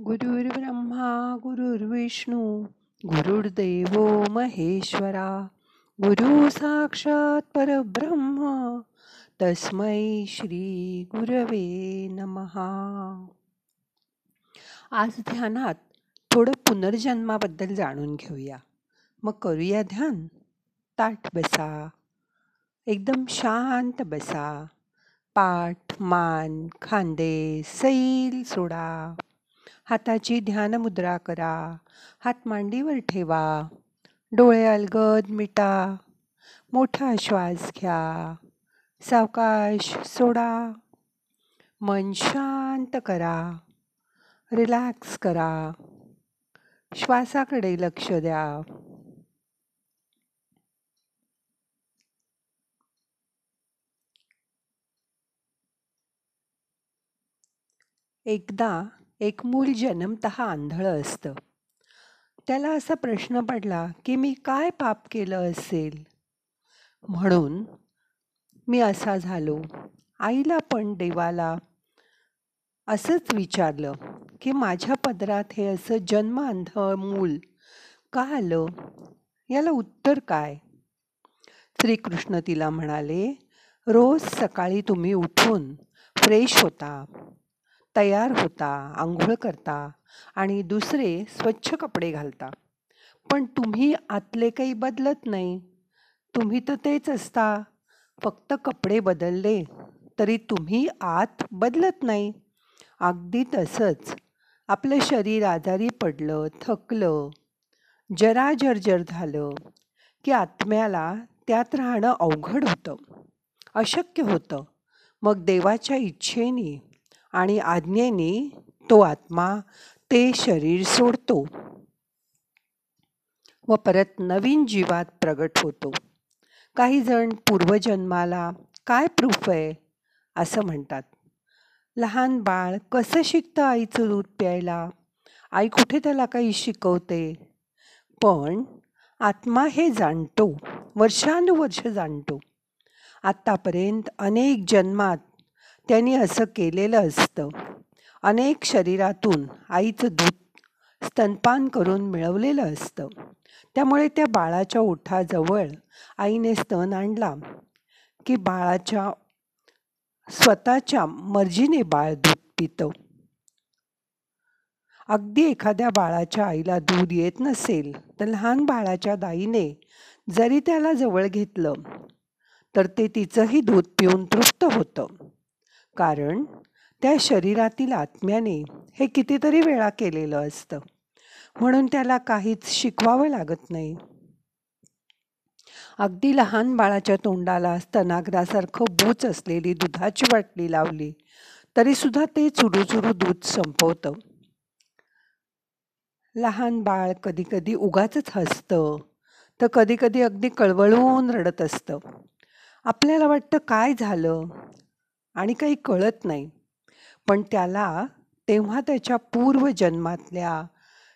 गुरुर्ब्रह्मा गुरुर्विष्णू गुरुर्देव महेश्वरा गुरु साक्षात परब्रह्म तस्मै श्री गुरवे नमहा. आज ध्यानात थोडं पुनर्जन्माबद्दल जाणून घेऊया. मग करूया ध्यान. ताठ बसा. एकदम शांत बसा. पाठ मान खांदे सैल सोडा. हाताची ध्यान मुद्रा करा. हात मांडीवर ठेवा. डोळे अलगद मिटा. मोठा श्वास घ्या. सावकाश सोडा. मन शांत करा. रिलॅक्स करा. श्वासाकडे लक्ष द्या. एकदा एक मूल जन्मत आंधळं असतं. त्याला असा प्रश्न पडला की मी काय पाप केलं असेल? म्हणून मी असा झालो. आईला पण देवाला असंच विचारलं की माझ्या पदरात हे असं जन्म अंध मूल का आलं? याला उत्तर काय? श्रीकृष्ण तिला म्हणाले रोज सकाळी तुम्ही उठून फ्रेश होता. तयार होता आंघोळ करता आणि दुसरे स्वच्छ कपडे घालता. पण तुम्ही आतले काही बदलत नाही. तुम्ही तर तेच असता. फक्त कपडे बदलले तरी तुम्ही आत बदलत नाही. अगदी तसंच. आपलं शरीर आजारी पडलं थकलं. जरा जर्जर झालं की आत्म्याला त्यात राहणं अवघड होतं. अशक्य होतं. मग देवाच्या इच्छेने आणि आज्ञेने तो आत्मा ते शरीर सोडतो व परत नवीन जीवात प्रगट होतो. काही जण पूर्वजन्माला काय प्रूफ आहे? असं म्हणतात. लहान बाळ कसं शिकतं आईचं दूध प्यायला? आई कुठे त्याला काही शिकवते? पण आत्मा हे जाणतो वर्षानुवर्ष जाणतो. आत्तापर्यंत अनेक जन्मात त्यांनी असं केलेलं असतं. अनेक शरीरातून आईचं दूध स्तनपान करून मिळवलेलं असतं. त्यामुळे त्या बाळाच्या ओठाजवळ आईने स्तन आणला की बाळाच्या स्वतःच्या मर्जीने बाळ दूध पितं. अगदी एखाद्या बाळाच्या आईला दूध येत नसेल तर लहान बाळाच्या दाईने जरी त्याला जवळ घेतलं तर ते तिचंही दूध पिऊन तृप्त होतं. कारण त्या शरीरातील आत्म्याने हे कितीतरी वेळा केलेलं असतं. म्हणून त्याला काहीच शिकवावं लागत नाही. अगदी लहान बाळाच्या तोंडाला स्तनाग्रासारखं बूच असलेली दुधाची वाटली लावली तरी सुद्धा ते चुरू दूध संपवतं. लहान बाळ कधी कधी उगाच हसतं तर कधी कधी अगदी कळवळून रडत असतं. आपल्याला वाटतं काय झालं? आणि काही कळत नाही. पण त्याला तेव्हा त्याच्या पूर्वजन्मातल्या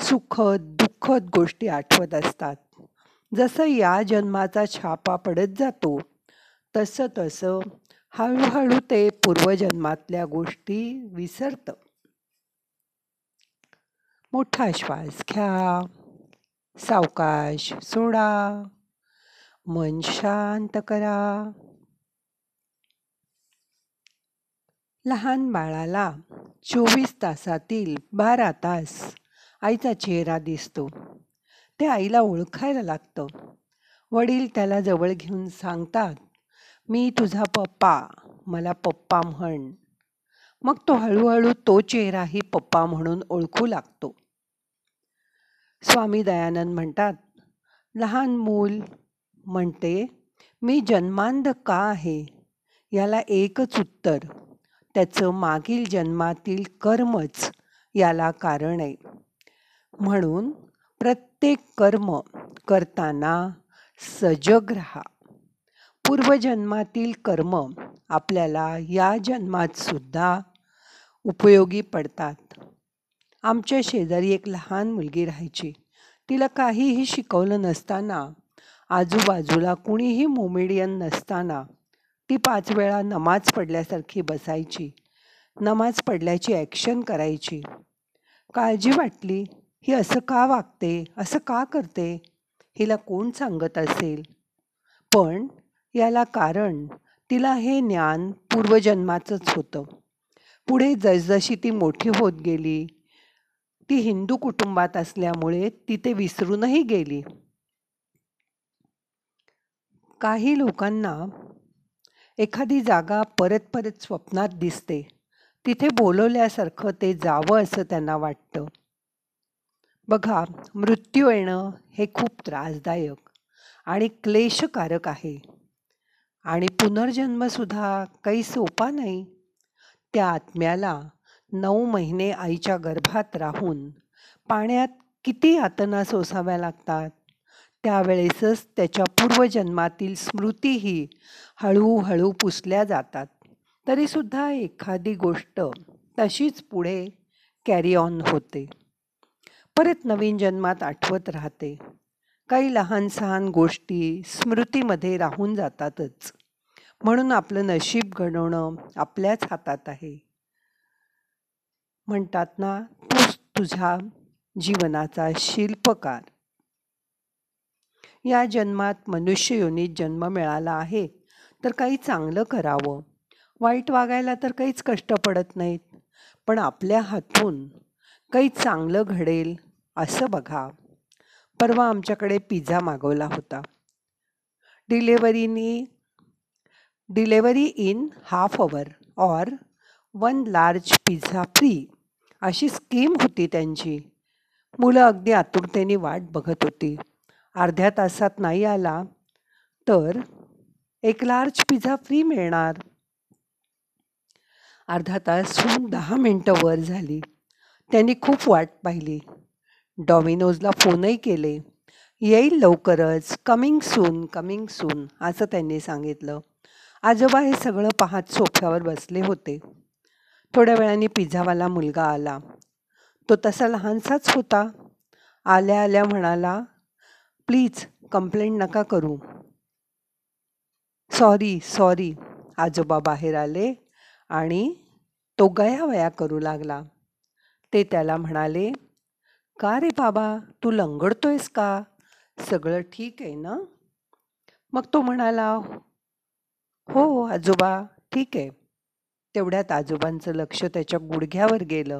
सुखद दुःखद गोष्टी आठवत असतात. जसं या जन्माचा छापा पडत जातो तसं तसं हळूहळू ते पूर्वजन्मातल्या गोष्टी विसरतं. मोठा श्वास घ्या सावकाश सोडा मन शांत करा. लहान बाळाला चोवीस तासातील बारा तास आईचा चेहरा दिसतो. ते आईला ओळखायला लागतं. वडील त्याला जवळ घेऊन सांगतात मी तुझा पप्पा मला पप्पा म्हण. मग तो हळूहळू तो चेहराही पप्पा म्हणून ओळखू लागतो. स्वामी दयानंद म्हणतात लहान मूल म्हणते मी जन्मांध का आहे? याला एकच उत्तर त्याचं मागील जन्मातील कर्मच याला कारण आहे. म्हणून प्रत्येक कर्म करताना सजग राहा. पूर्वजन्मातील कर्म आपल्याला या जन्मात सुद्धा उपयोगी पडतात. आमच्या शेजारी एक लहान मुलगी राहायची. तिला काहीही शिकवलं नसताना आजूबाजूला कुणीही मोमेडियन नसताना ती पाच वेळा नमाज पडल्यासारखी बसायची. नमाज पडल्याची ॲक्शन करायची. काळजी वाटली ही असं का वागते? असं का करते? हिला कोण सांगत असेल? पण याला कारण तिला हे ज्ञान पूर्वजन्माचंच होतं. पुढे जसजशी ती मोठी होत गेली ती हिंदू कुटुंबात असल्यामुळे ती ते विसरूनही गेली. काही लोकांना एखादी जागा परत परत स्वप्नात दिसते. तिथे बोलवल्यासारखं ते जावं असं त्यांना वाटतं. बघा मृत्यू येणं हे खूप त्रासदायक आणि क्लेशकारक आहे. आणि पुनर्जन्मसुद्धा काही सोपा नाही. त्या आत्म्याला नऊ महिने आईच्या गर्भात राहून पाण्यात किती यातना सोसाव्या लागतात? त्यावेळेसच त्याच्या पूर्वजन्मातील स्मृतीही हळूहळू पुसल्या जातात. तरीसुद्धा एखादी गोष्ट तशीच पुढे कॅरी ऑन होते. परत नवीन जन्मात आठवत राहते. काही लहान सहान गोष्टी स्मृतीमध्ये राहून जातातच. म्हणून आपलं नशीब घडवणं आपल्याच हातात आहे. म्हणतात ना तूच तुझ्या जीवनाचा शिल्पकार. या जन्मात मनुष्य योनीत जन्म मिळाला आहे. तर काही चांगलं करावं. वाईट वागायला तर काहीच कष्ट पडत नाहीत. पण आपल्या हातून काही चांगलं घडेल असं बघा. परवा आमच्याकडे पिझ्झा मागवला होता. डिलेवरीनी delivery in half hour or one large pizza free अशी स्कीम होती त्यांची. मुलं अगदी आतुरतेने वाट बघत होती. अर्ध्या तासात नाही आला तर एक लार्ज पिझ्झा फ्री मिळणार. अर्धा तास होऊन दहा मिनटं वर झाली. त्यांनी खूप वाट पाहिली. डॉमिनोजला फोनही केले. येईल लवकरच. कमिंग सून कमिंग सून असं त्यांनी सांगितलं. आजोबा हे सगळं पाहत सोफ्यावर बसले होते. थोड्या वेळाने पिझ्झावाला मुलगा आला. तो तसा लहानसाच होता. आल्या आल्या म्हणाला प्लीज कंप्लेंट नका करू. सॉरी सॉरी आजोबा बाहेर आले आणि तो गयावया करू लागला. ते त्याला म्हणाले का रे बाबा तू लंगडतोयस का? सगळं ठीक आहे ना? मग तो म्हणाला हो आजोबा ठीक आहे. तेवढ्यात आजोबांचं लक्ष त्याच्या गुडघ्यावर गेलं.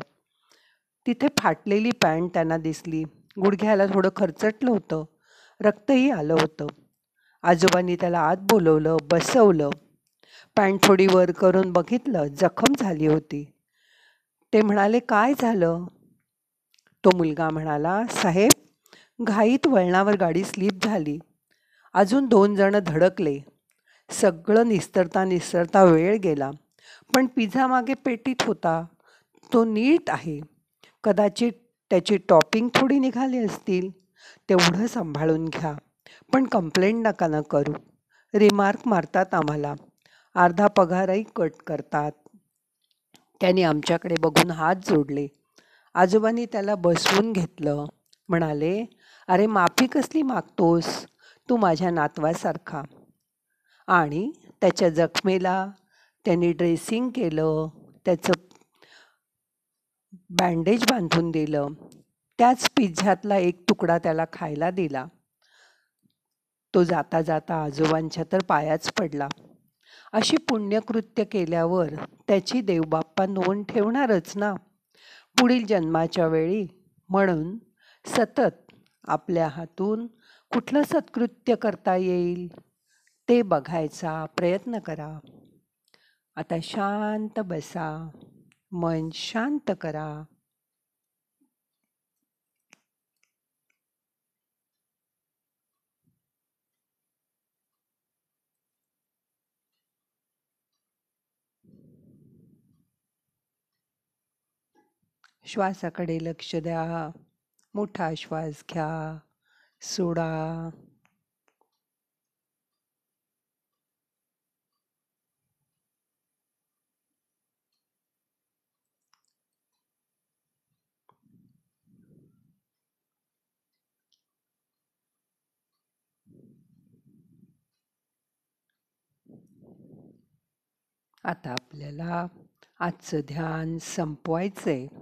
तिथे फाटलेली पॅन्ट त्यांना दिसली. गुडघ्याला थोडं खरचटलं होतं. रक्तही आलं होतं. आजोबांनी त्याला आत बोलवलं बसवलं. पॅन्ट थोडी वर करून बघितलं जखम झाली होती. ते म्हणाले काय झालं? तो मुलगा म्हणाला साहेब घाईत वळणावर गाडी स्लीप झाली. अजून दोन जणं धडकले. सगळं निस्तरता निस्तरता वेळ गेला. पण पिझ्झा मागे पेटीत होता. तो नीट आहे. कदाचित त्याची टॉपिंग थोडी निघाली असतील. तेवढं सांभाळून घ्या. पण कंप्लेंट नका ना करू. रिमार्क मारतात आम्हाला. अर्धा पगारही कट करतात. त्याने आमच्याकडे बघून हात जोडले. आजोबांनी त्याला बसवून घेतलं. म्हणाले अरे माफी कसली मागतोस? तू माझ्या नातवासारखा. आणि त्याच्या जखमेला त्यांनी ड्रेसिंग केलं. त्याचं बँडेज बांधून दिलं. त्याच पिझ्झ्यातला एक तुकडा त्याला खायला दिला. तो जाता जाता आजोबांच्या तर पायाच पडला. अशी पुण्यकृत्य केल्यावर त्याची देवबाप्पा नोंद ठेवणारच ना? पुढील जन्माच्या वेळी म्हणून सतत आपल्या हातून कुठलं सत्कृत्य करता येईल ते बघायचा प्रयत्न करा. आता शांत बसा मन शांत करा. श्वासाकडे लक्ष द्या. मोठा श्वास घ्या. सोडा. आता आपल्याला आजचं ध्यान संपवायचं आहे